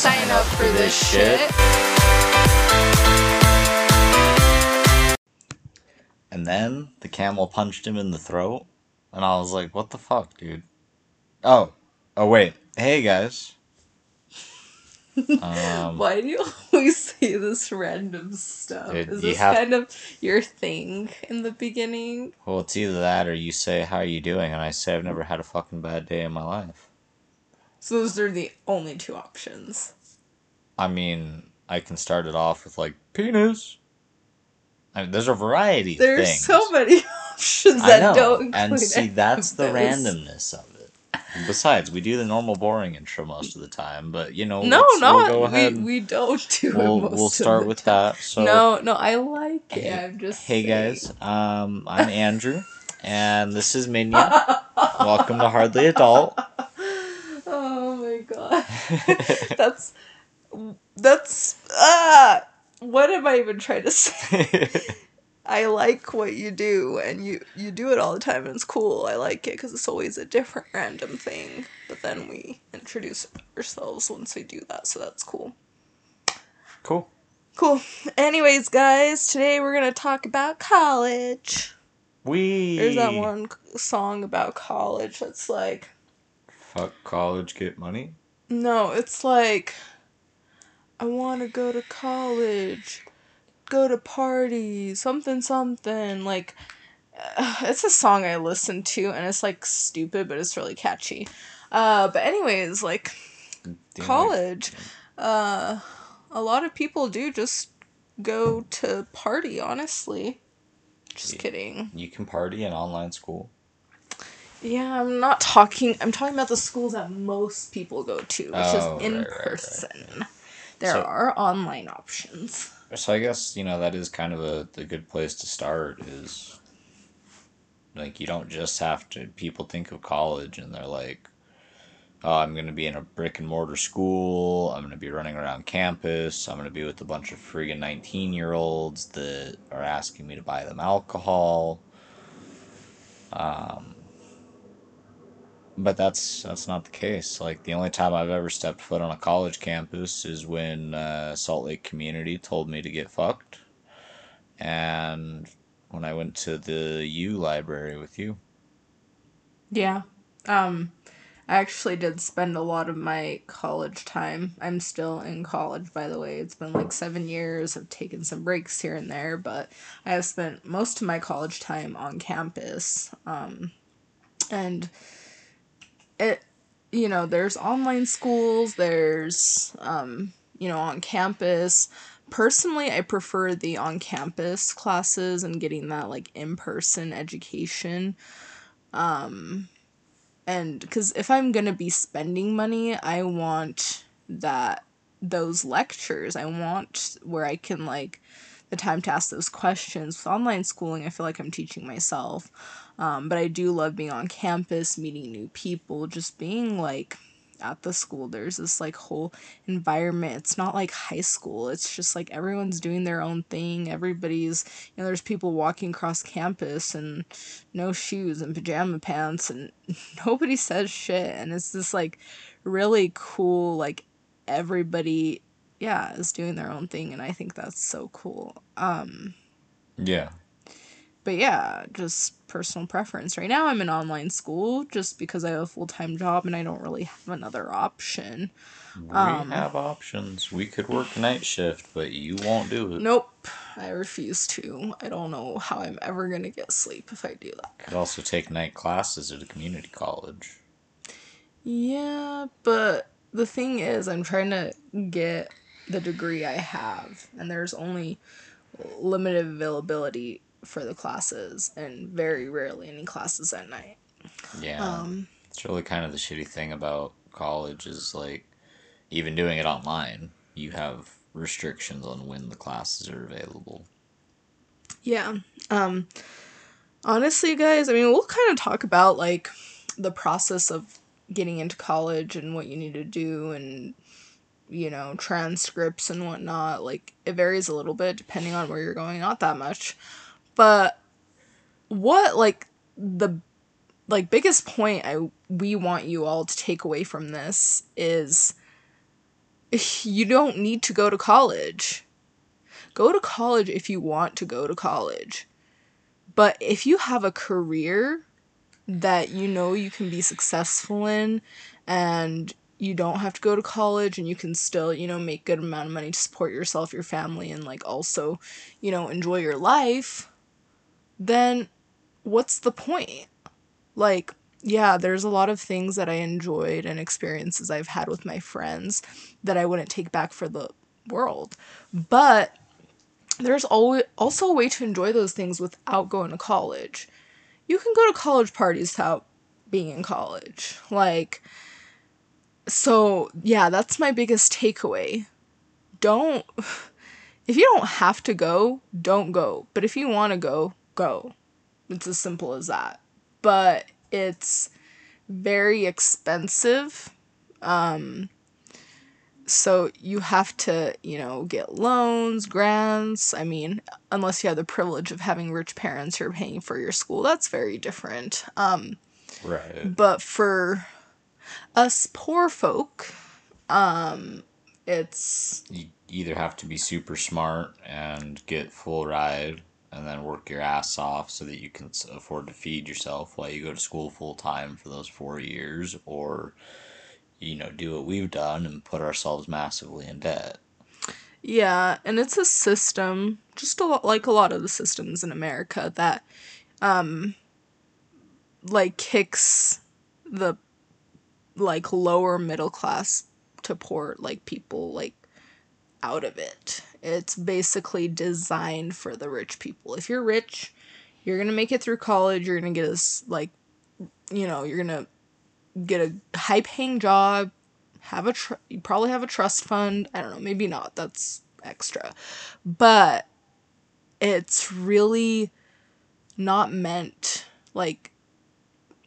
Sign up for this shit. And then the camel punched him in the throat, and I was like, "What the fuck, dude?" Oh, oh wait, hey guys. Um, Why do you always say this random stuff? Dude, Is this have- kind of your thing in the beginning? well, it's either that or you say, "How are you doing?" and I say, "I've never had a fucking bad day in my life." So those are the only two options. I mean, I can start it off with like penis. I mean, there's a variety of There's things. so many options that don't include and see, that's the randomness of it. Besides, we do the normal boring intro most of the time, but you know, No, no, we'll go ahead. we, we don't do we'll it most we'll start with time. that. So, no, no, I like it. Hey- I'm just hey saying. guys, um, I'm Andrew, and this is Minion. Welcome to Hardly Adult. My god. that's that's ah what am I even trying to say? I like what you do and you you do it all the time and it's cool. I like it cuz it's always a different random thing. But then we introduce ourselves once we do that, so that's cool. cool. Cool. Anyways, guys, today we're going to talk about college. We There's that one song about college that's like Fuck college, get money. No, it's like I want to go to college, go to parties, something something like uh, it's a song I listen to and it's like stupid but it's really catchy. Uh but anyways, like only- college uh a lot of people do just go to party, honestly. Just kidding. You can party in online school. Yeah, I'm not talking. I'm talking about the schools that most people go to, which Oh, is in right, right, right. person. There So- are online options. So I guess you know that is kind of a the good place to start is like you don't just have to people think of college and they're like oh I'm going to be in a brick and mortar school I'm going to be running around campus I'm going to be with a bunch of friggin 19 year olds that are asking me to buy them alcohol um but that's that's not the case. Like the only time I've ever stepped foot on a college campus is when uh, Salt Lake Community told me to get fucked, and when I went to the U library with you. Yeah. Um, I actually did spend a lot of my college time. I'm still in college, by the way. It's been like seven years. I've taken some breaks here and there, but I have spent most of my college time on campus. Um, and it, you know, there's online schools, there's, um, you know, on campus. Personally, I prefer the on campus classes and getting that like in person education. Um and because if i'm gonna be spending money i want that those lectures. I want where i can like the time to ask those questions. With online schooling i feel like i'm teaching myself um, but i do love being on campus meeting new people just being like at the school. There's this like whole environment. It's not like high school. It's just like everyone's doing their own thing. Everybody's you know there's people walking across campus and no shoes and pajama pants and nobody says shit. And it's this like really cool like everybody yeah is doing their own thing. And i think that's so cool. Um Yeah. But yeah just personal preference right now i'm in online school just because i have a full-time job and i don't really have another option We Um, have options. We could work night shift, but you won't do it. nope i refuse to i don't know how i'm ever gonna get sleep if i do that Could also take night classes at a community college. Yeah, but the thing is, I'm trying to get the degree I have, and there's only limited availability for the classes, and very rarely any classes at night. Yeah. Um, It's really kind of the shitty thing about college is like even doing it online, you have restrictions on when the classes are available. yeah. Um, honestly, guys, I mean, we'll kind of talk about like the process of getting into college and what you need to do and you know transcripts and whatnot like it varies a little bit depending on where you're going not that much but what like the like biggest point i we want you all to take away from this is you don't need to go to college. Go to college if you want to go to college. But if you have a career that you know you can be successful in and you don't have to go to college and you can still, you know, make good amount of money to support yourself, your family and like also, you know, enjoy your life, then what's the point? Like yeah, there's a lot of things that I enjoyed and experiences I've had with my friends that I wouldn't take back for the world. But there's always also a way to enjoy those things without going to college. You can go to college parties without being in college. Like so yeah, that's my biggest takeaway. Don't if you don't have to go, don't go. But if you want to go, go. It's as simple as that. But it's very expensive. Um, so you have to, you know, get loans, grants. I mean, unless you have the privilege of having rich parents who are paying for your school, that's very different. Um, right. But for us poor folk, um, it's you either have to be super smart and get full ride and then work your ass off so that you can afford to feed yourself while you go to school full time for those four years, or you know, do what we've done and put ourselves massively in debt. Yeah, and it's a system, just a lot like a lot of the systems in America that um like kicks the like lower middle class to poor like people like out of it. It's basically designed for the rich people. If you're rich, you're going to make it through college, you're going to get a like you know, you're going to get a high paying job, have a tr- you probably have a trust fund. I don't know, maybe not. That's extra. But it's really not meant like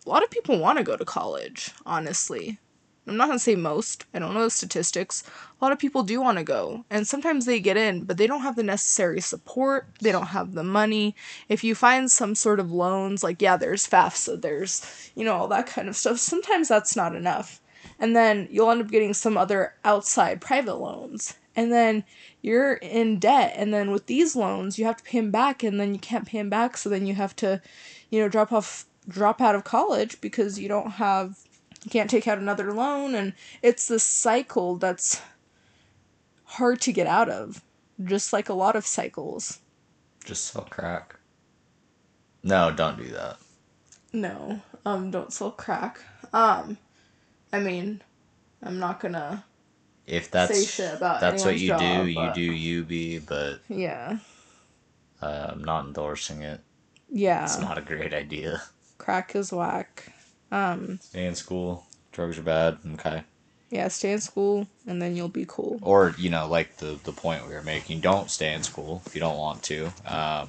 a lot of people want to go to college, honestly. I'm not to say most. I don't know the statistics. A lot of people do want to go, and sometimes they get in, but they don't have the necessary support. They don't have the money. If you find some sort of loans, like, yeah, there's FAFSA, there's, you know, all that kind of stuff, sometimes that's not enough. And then you'll end up getting some other outside private loans. And then you're in debt. And then with these loans, you have to pay them back, and then you can't pay them back. So then you have to, you know, drop off, drop out of college because you don't have you can't take out another loan and it's this cycle that's hard to get out of just like a lot of cycles. Just sell crack. No don't do that. No um don't sell crack. Um i mean i'm not gonna if that's say shit about that's what you job, do but... you do you be but yeah. Uh, i'm not endorsing it. Yeah. It's not a great idea. Crack is whack um, stay in school. Drugs are bad. Okay. Yeah, stay in school and then you'll be cool. Or you know, like the the point we were making, don't stay in school if you don't want to. Um,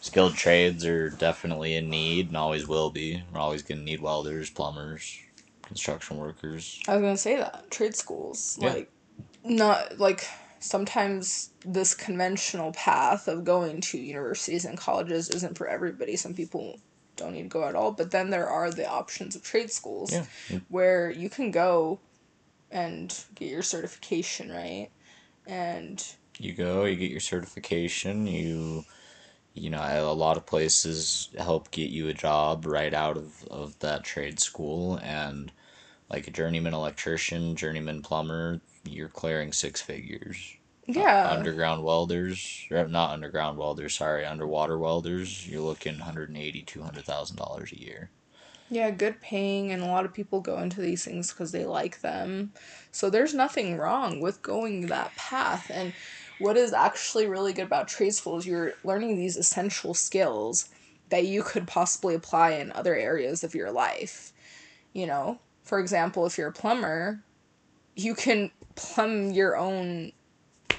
skilled trades are definitely in need and always will be. We're always gonna need welders, plumbers, construction workers. I was gonna say that trade schools, yeah. like, not like sometimes this conventional path of going to universities and colleges isn't for everybody. Some people don't need to go at all. But then there are the options of trade schools yeah. Mm. where you can go and get your certification, right? And you go, you get your certification, you you know, a lot of places help get you a job right out of, of that trade school and like a journeyman electrician, journeyman plumber, you're clearing six figures yeah. Uh, underground welders, or not underground welders, sorry, underwater welders, you're looking 180 200,000 dollars a year. Yeah, good paying and a lot of people go into these things cuz they like them. So there's nothing wrong with going that path and what is actually really good about trade schools, you're learning these essential skills that you could possibly apply in other areas of your life. You know, for example, if you're a plumber, you can plumb your own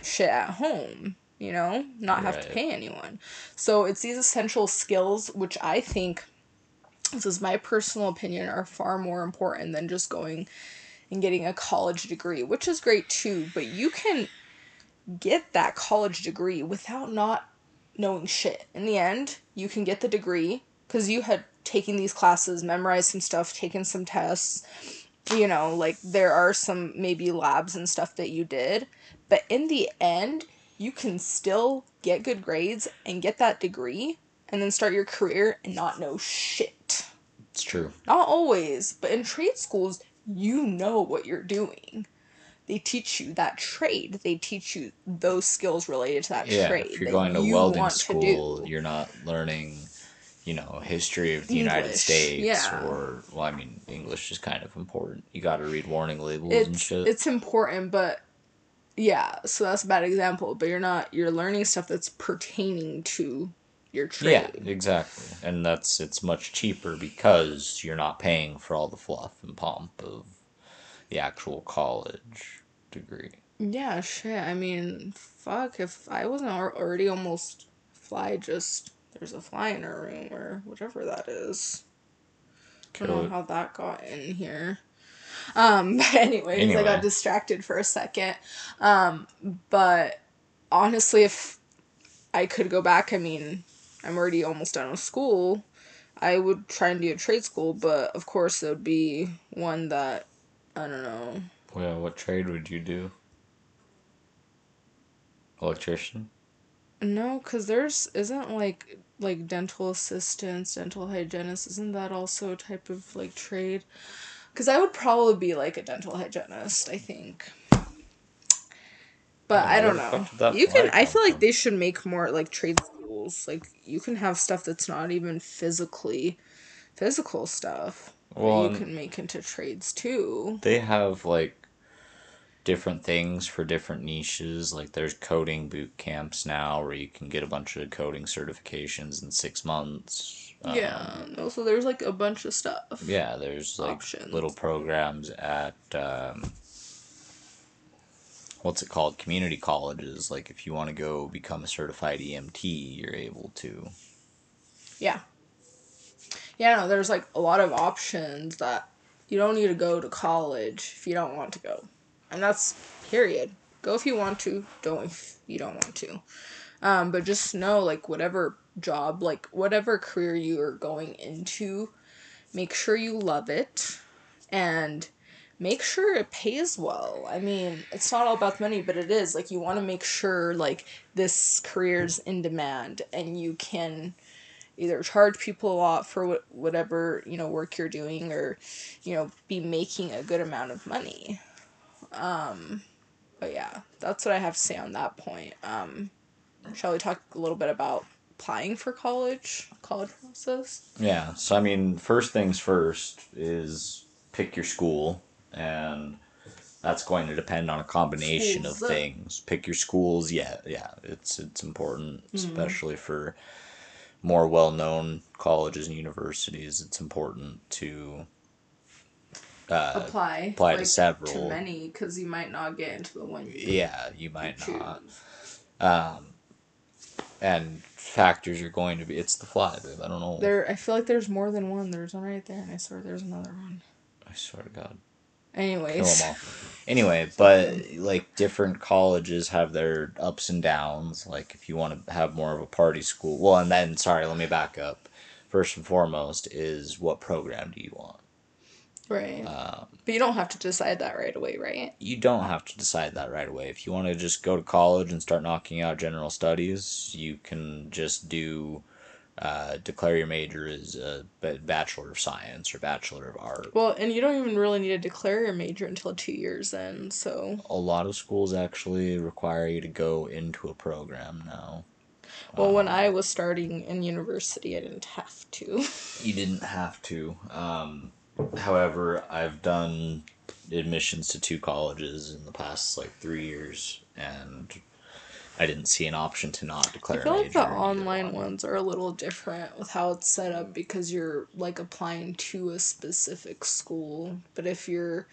shit at home, you know, not have to pay anyone. So it's these essential skills which I think this is my personal opinion are far more important than just going and getting a college degree, which is great too, but you can get that college degree without not knowing shit. In the end, you can get the degree cuz you had taken these classes, memorized some stuff, taken some tests, you know, like there are some maybe labs and stuff that you did, but in the end, you can still get good grades and get that degree and then start your career and not know shit. It's true. Not always, but in trade schools, you know what you're doing. They teach you that trade. They teach you those skills related to that Yeah, trade. if you're going to you welding want to school, do. you're not learning, you know, history of the United States yeah. or well, I mean, English is kind of important. You got to read warning labels and it's shit. it's important, but yeah, so that's a bad example. But you're not you're learning stuff that's pertaining to your trade. yeah, exactly. And that's it's much cheaper because you're not paying for all the fluff and pomp of the actual college degree. Yeah, shit. I mean, fuck. If I wasn't already almost fly, just there's a fly in her room or whatever that is. I don't Kill know it. how that got in here. Um, but anyways, I got distracted for a second. Um, but honestly, if I could go back, I mean, I'm already almost done with school. I would try and do a trade school, but of course, it would be one that I don't know. Well, what trade would you do? Electrician? No, because there's isn't like like dental assistants, dental hygienists. Isn't that also a type of like trade? Because I would probably be like a dental hygienist. I think. But I don't know. fuck did that You can. I feel like they should make more like trade schools. Like you can have stuff that's not even physically, physical stuff. that Well, you can make into trades too. they have like different things for different niches. Like there's coding boot camps now where you can get a bunch of coding certifications in six months. Um, yeah. No, so there's like a bunch of stuff. Yeah, there's like Options. little programs at um, what's it called? Community colleges. Like if you want to go become a certified EMT, you're able to. Yeah. Yeah, no, there's like a lot of options that you don't need to go to college if you don't want to go. And that's period. Go if you want to, don't if you don't want to. Um, but just know like whatever job, like whatever career you are going into, make sure you love it and make sure it pays well. I mean, it's not all about the money, but it is. Like you want to make sure like this career's in demand and you can either charge people a lot for wh- whatever you know work you're doing or you know be making a good amount of money um but yeah that's what i have to say on that point um shall we talk a little bit about applying for college college process Yeah. So I mean, first things first is pick your school, and that's going to depend on a combination of things. Pick your schools. Yeah, yeah. It's it's important, Mm-hmm. especially for more well-known colleges and universities. It's important to uh, apply apply to several. to many because you might not get into the one you yeah, you might choose not. Um, and factors are going to be. It's the fly, dude. I don't know. there i feel like there's more than one there's one right there and i swear there's another one I swear to God. anyways kill them all. Anyway, but like different colleges have their ups and downs. Like if you want to have more of a party school, well, and then sorry, let me back up. First and foremost is what program do you want? Right Um, but you don't have to decide that right away right you don't have to decide that right away. If you want to just go to college and start knocking out general studies, you can just do uh, declare your major as a bachelor of science or bachelor of art. Well, and you don't even really need to declare your major until two years in, so. A lot of schools actually require you to go into a program now. Well, when Um, I was starting in university, I didn't have to. You didn't have to. Um, however, I've done admissions to two colleges in the past like three years, and I didn't see an option to not declare. I feel like the major in either online one. ones are a little different with how it's set up because you're like applying to a specific school. But if you're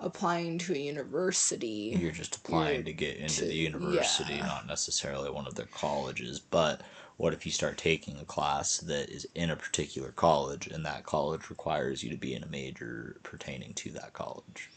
applying to a university, You're just applying You're to get into to- the university, yeah. not necessarily one of their colleges. But what if you start taking a class that is in a particular college, and that college requires you to be in a major pertaining to that college?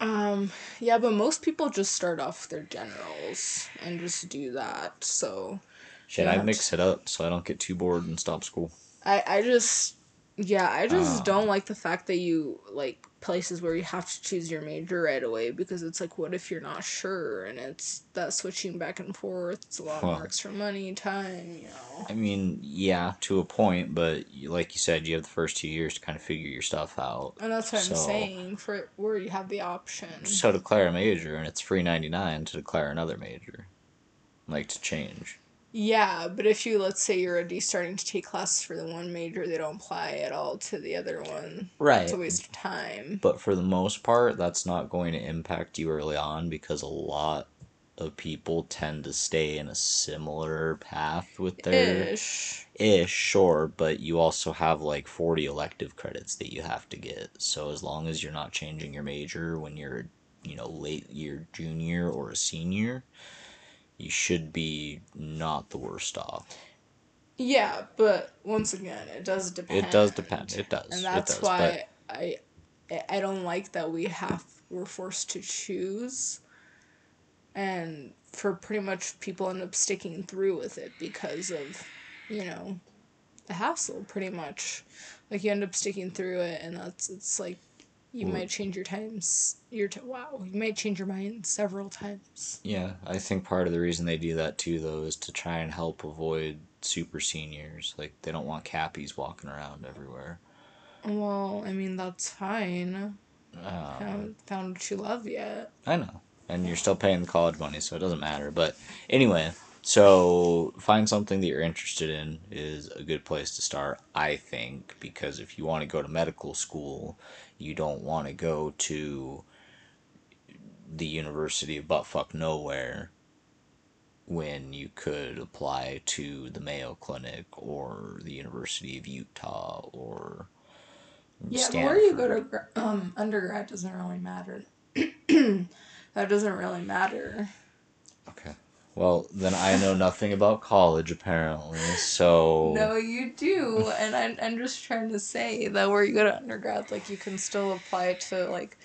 um, yeah, but most people just start off their generals and just do that. So Should I mix it up so I don't get too bored and stop school. I I just yeah, I just Ah. don't like the fact that you like places where you have to choose your major right away because it's like what if you're not sure and it's that switching back and forth it's a lot Well- more extra money time you know I mean, yeah, to a point, but like you said, you have the first two years to kind of figure your stuff out. and that's what i'm saying for where you have the option So declare a major, and it's free ninety nine to declare another major, like to change. Yeah but if you let's say you're already starting to take classes for the one major they don't apply at all to the other one Right. it's a waste of time But for the most part, that's not going to impact you early on because a lot of people tend to stay in a similar path with their ish ish, sure, but you also have like 40 elective credits that you have to get. So as long as you're not changing your major when you're, you know, late year junior or a senior, you should be not the worst off. yeah but once again it does depend It does depend. It does. and that's does. why I I don't like that we have we're forced to choose, and for pretty much people end up sticking through with it because of, you know, the hassle. Pretty much, like you end up sticking through it, and that's it's like you might change your times. Your t- wow, you might change your mind several times. Yeah, I think part of the reason they do that too, though, is to try and help avoid super seniors. Like they don't want cappies walking around everywhere. Well, I mean that's fine. I Uh, haven't found what you love yet. I know, and you're still paying the college money, so it doesn't matter. But anyway, so find something that you're interested in is a good place to start, I think, because if you want to go to medical school, you don't want to go to the University of Buttfuck Nowhere when you could apply to the Mayo Clinic or the University of Utah or Yeah, but where you go to um, undergrad doesn't really matter. that doesn't really matter. Okay. Well, then I know nothing about college apparently. So No, you do, and I'm, I'm just trying to say that where you go to undergrad, like you can still apply to like,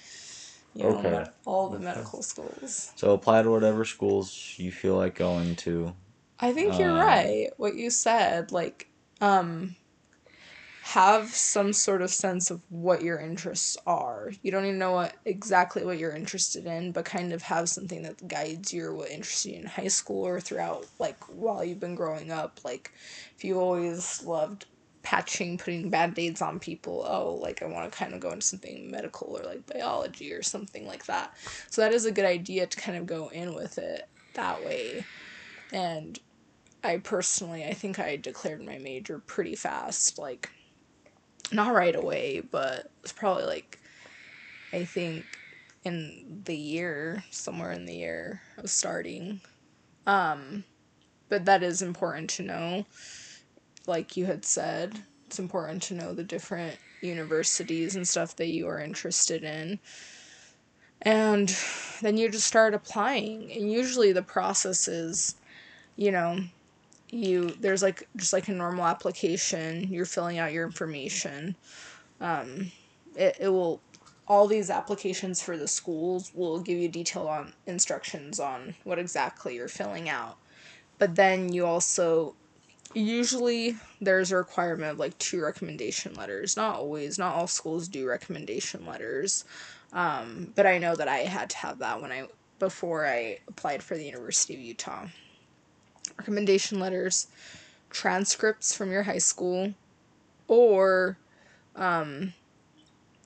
you know, Okay. med- all the medical schools. So apply to whatever schools you feel like going to. I think you're Uh, right. What you said, like, um, have some sort of sense of what your interests are. You don't even know what exactly what you're interested in, but kind of have something that guides you what interests you in high school or throughout, like, while you've been growing up. Like, if you always loved patching, putting band aids on people, oh, like, I want to kind of go into something medical or like biology or something like that. So, that is a good idea to kind of go in with it that way. And I personally, I think I declared my major pretty fast. Like, not right away, but it's probably like, I think in the year, somewhere in the year of starting. Um, but that is important to know. Like you had said, it's important to know the different universities and stuff that you are interested in. And then you just start applying. And usually the process is, you know, you there's like just like a normal application. You're filling out your information. Um it, it will all these applications for the schools will give you detailed on instructions on what exactly you're filling out. But then you also usually there's a requirement of like two recommendation letters. Not always. Not all schools do recommendation letters. Um, but i know that i had to have that when i before i applied for the university of utah recommendation letters, transcripts from your high school, or um,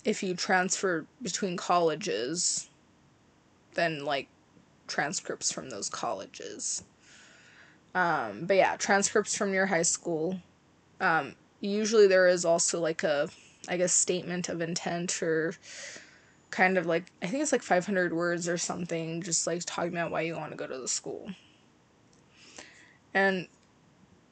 if you transfer between colleges, then like transcripts from those colleges. Um, but yeah, transcripts from your high school. Um, usually there is also like a, I guess, statement of intent or kind of like, I think it's like 500 words or something, just like talking about why you want to go to the school. And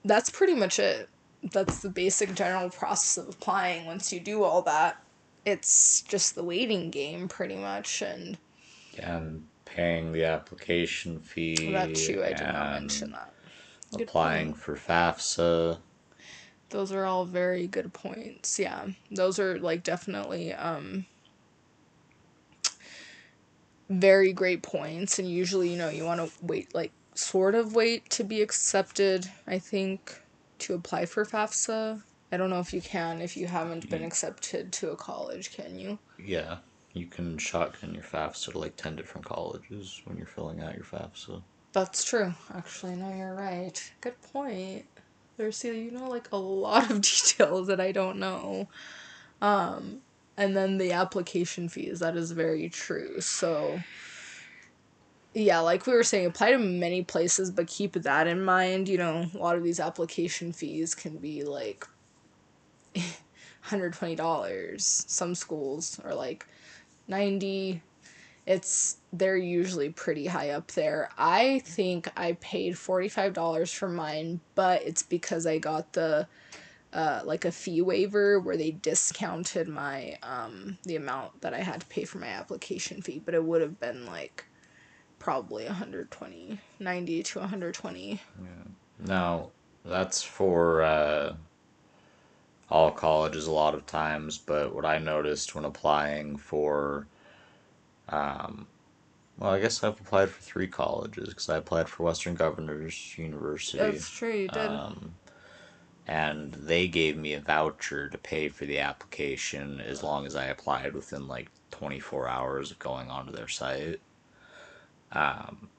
that's pretty much it. That's the basic general process of applying. Once you do all that, it's just the waiting game pretty much and And paying the application fee. that too I did not mention that. Good Applying for FAFSA. Those are all very good points. Yeah. Those are like definitely um very great points and usually, you know, you want to wait like sort of wait to be accepted, I think, to apply for FAFSA. I don't know if you can if you haven't been accepted to a college, can you? Yeah. You can shotgun your FAFSA to like 10 different colleges when you're filling out your FAFSA. That's true. Actually, no, you're right. Good point. There's you know like a lot of details that I don't know. Um, and then the application fees. That is very true. So yeah, like we were saying, apply to many places, but keep that in mind. You know, a lot of these application fees can be like $120. Some schools are like 90 it's they're usually pretty high up there. I think I paid $45 for mine, but it's because I got the uh, like a fee waiver where they discounted my um the amount that I had to pay for my application fee, but it would have been like probably 120, 90 to 120. Yeah. Now, that's for uh all colleges a lot of times, but what I noticed when applying for, um, well, I guess I've applied for three colleges because I applied for Western Governors University. That's true, you did. Um, and they gave me a voucher to pay for the application as long as I applied within like 24 hours of going onto their site. Um,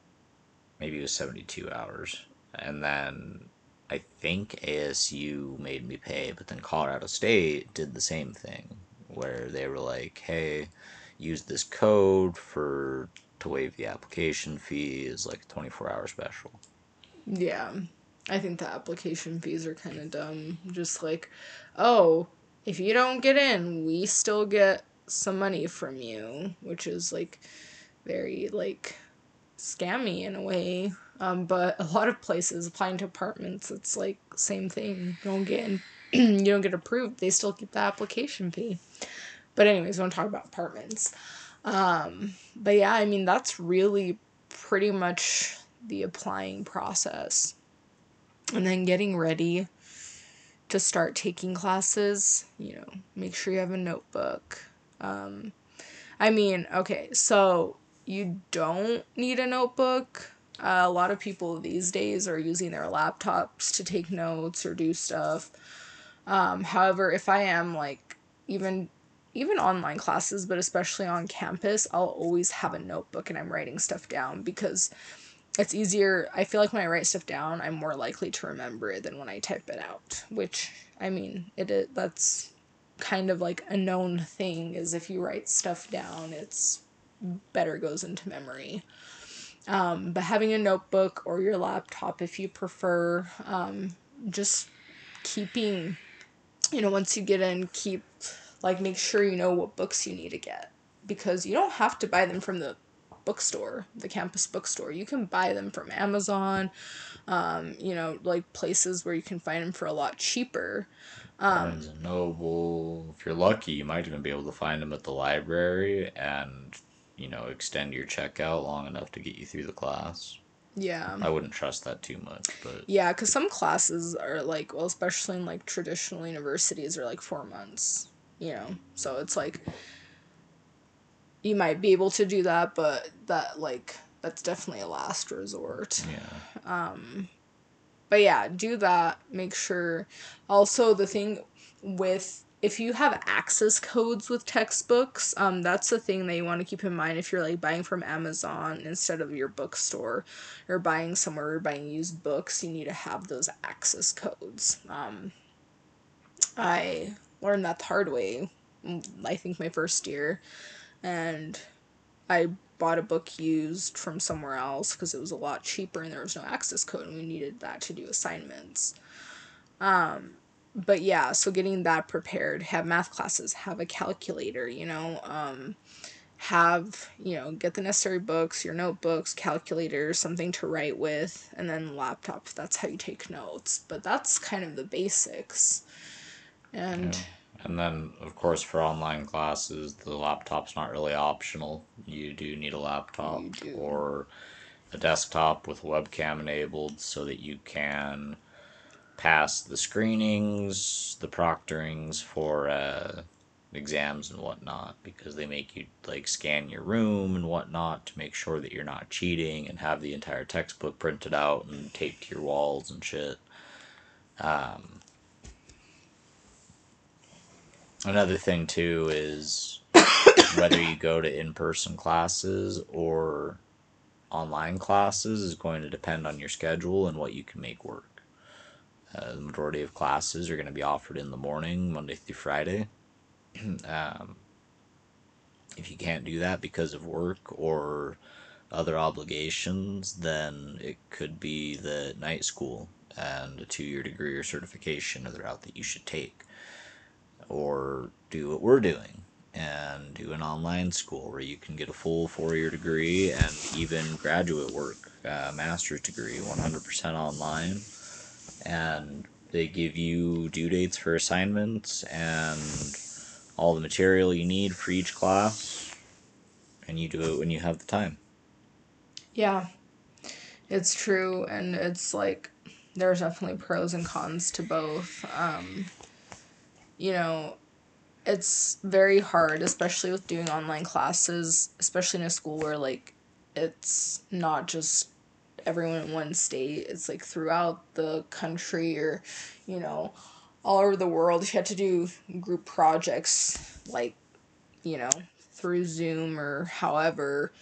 maybe it was 72 hours. And then I think ASU made me pay, but then Colorado State did the same thing where they were like, "Hey, use this code for to waive the application fee is like a 24 hour special." Yeah. I think the application fees are kind of dumb. Just like, "Oh, if you don't get in, we still get some money from you," which is like very like scammy in a way. Um, but a lot of places applying to apartments, it's like same thing. You don't get you don't get approved. They still keep the application fee. But anyways, we want to talk about apartments. Um, but yeah, I mean that's really pretty much the applying process. And then getting ready to start taking classes, you know, make sure you have a notebook. Um, I mean, okay, so you don't need a notebook uh, a lot of people these days are using their laptops to take notes or do stuff. Um, however, if I am like even even online classes, but especially on campus, I'll always have a notebook and I'm writing stuff down because it's easier. I feel like when I write stuff down, I'm more likely to remember it than when I type it out. Which I mean, it, it that's kind of like a known thing. Is if you write stuff down, it's better goes into memory. Um, but having a notebook or your laptop, if you prefer, um, just keeping, you know, once you get in, keep, like, make sure you know what books you need to get. Because you don't have to buy them from the bookstore, the campus bookstore. You can buy them from Amazon, um, you know, like places where you can find them for a lot cheaper. Um, Barnes and Noble. If you're lucky, you might even be able to find them at the library and you know, extend your checkout long enough to get you through the class. Yeah. I wouldn't trust that too much, but Yeah, cuz some classes are like, well, especially in like traditional universities are like 4 months, you know. So it's like you might be able to do that, but that like that's definitely a last resort. Yeah. Um but yeah, do that. Make sure also the thing with if you have access codes with textbooks, um, that's the thing that you want to keep in mind if you're like buying from Amazon instead of your bookstore or buying somewhere or buying used books, you need to have those access codes. Um, I learned that the hard way, mm, I think my first year, and I bought a book used from somewhere else because it was a lot cheaper and there was no access code and we needed that to do assignments. Um, but yeah, so getting that prepared, have math classes, have a calculator, you know, um, have, you know, get the necessary books, your notebooks, calculators, something to write with, and then laptop. That's how you take notes. But that's kind of the basics. And yeah. and then of course for online classes, the laptop's not really optional. You do need a laptop or a desktop with webcam enabled so that you can pass the screenings, the proctorings for uh, exams and whatnot because they make you like scan your room and whatnot to make sure that you're not cheating and have the entire textbook printed out and taped to your walls and shit. Um, another thing too is whether you go to in person classes or online classes is going to depend on your schedule and what you can make work. Uh, the majority of classes are going to be offered in the morning, Monday through Friday. um, if you can't do that because of work or other obligations, then it could be the night school and a two year degree or certification of the route that you should take. Or do what we're doing and do an online school where you can get a full four year degree and even graduate work, uh, master's degree, 100% online. And they give you due dates for assignments and all the material you need for each class, and you do it when you have the time. Yeah, it's true, and it's like there's definitely pros and cons to both. Um, you know, it's very hard, especially with doing online classes, especially in a school where like it's not just everyone in one state, it's like throughout the country or, you know, all over the world. You had to do group projects like, you know, through Zoom or however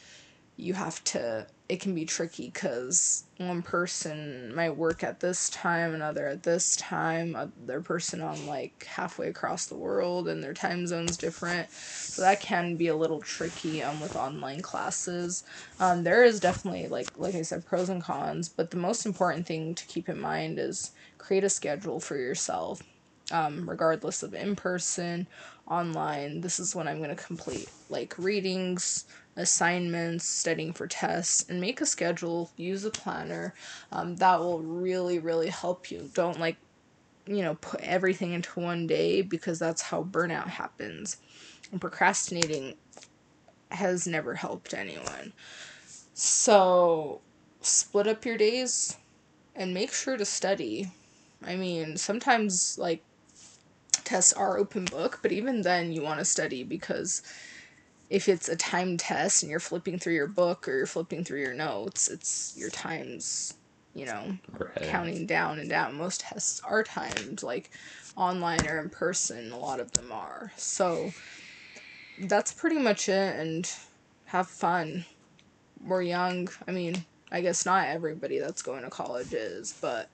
you have to it can be tricky because one person might work at this time, another at this time, other person on like halfway across the world, and their time zone's different. So that can be a little tricky um, with online classes. Um, there is definitely like like I said, pros and cons, but the most important thing to keep in mind is create a schedule for yourself. Um, regardless of in person, online, this is when I'm going to complete like readings, assignments, studying for tests, and make a schedule, use a planner. Um, that will really, really help you. Don't like, you know, put everything into one day because that's how burnout happens. And procrastinating has never helped anyone. So, split up your days and make sure to study. I mean, sometimes like tests are open book, but even then you want to study because if it's a time test and you're flipping through your book or you're flipping through your notes, it's your times, you know, right. counting down and down. Most tests are timed, like online or in person, a lot of them are. So that's pretty much it and have fun. We're young. I mean, I guess not everybody that's going to college is, but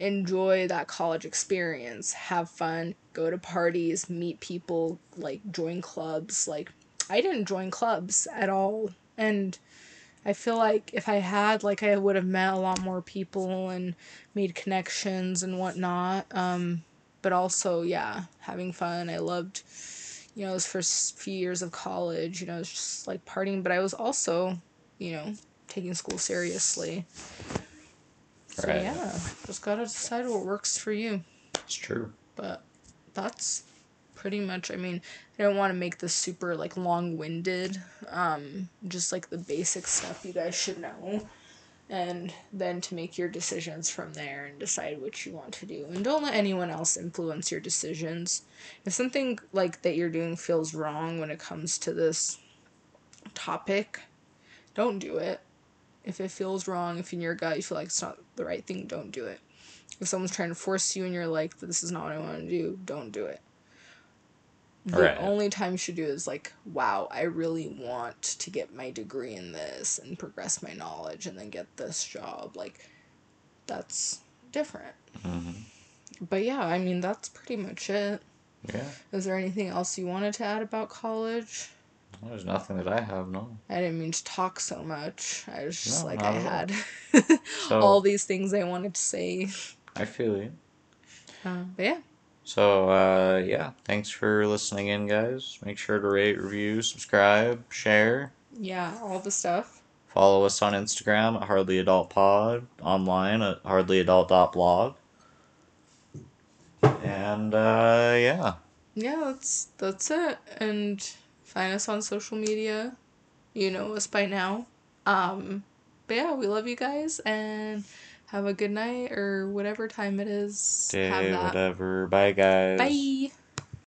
enjoy that college experience. Have fun, go to parties, meet people, like join clubs, like I didn't join clubs at all. And I feel like if I had, like, I would have met a lot more people and made connections and whatnot. Um, but also, yeah, having fun. I loved, you know, those first few years of college, you know, it's just like partying. But I was also, you know, taking school seriously. So, right. yeah, just gotta decide what works for you. It's true. But that's pretty much. I mean, I don't want to make this super like long-winded. Um, just like the basic stuff you guys should know, and then to make your decisions from there and decide what you want to do. And don't let anyone else influence your decisions. If something like that you're doing feels wrong when it comes to this topic, don't do it. If it feels wrong, if in your gut you feel like it's not the right thing, don't do it. If someone's trying to force you and you're like, this is not what I want to do, don't do it the right. only time you should do is like, wow, I really want to get my degree in this and progress my knowledge and then get this job. Like, that's different. Mm-hmm. But yeah, I mean, that's pretty much it. Yeah. Is there anything else you wanted to add about college? There's nothing that I have, no. I didn't mean to talk so much. I was just no, like, I had so, all these things I wanted to say. I feel you. Uh, but yeah. So, uh, yeah, thanks for listening in, guys. Make sure to rate, review, subscribe, share. Yeah, all the stuff. Follow us on Instagram at Hardly Adult Pod, online at hardlyadult.blog. And, uh, yeah. Yeah, that's, that's it. And find us on social media. You know us by now. Um, but yeah, we love you guys, and have a good night or whatever time it is. Day, whatever. Bye, guys. Bye.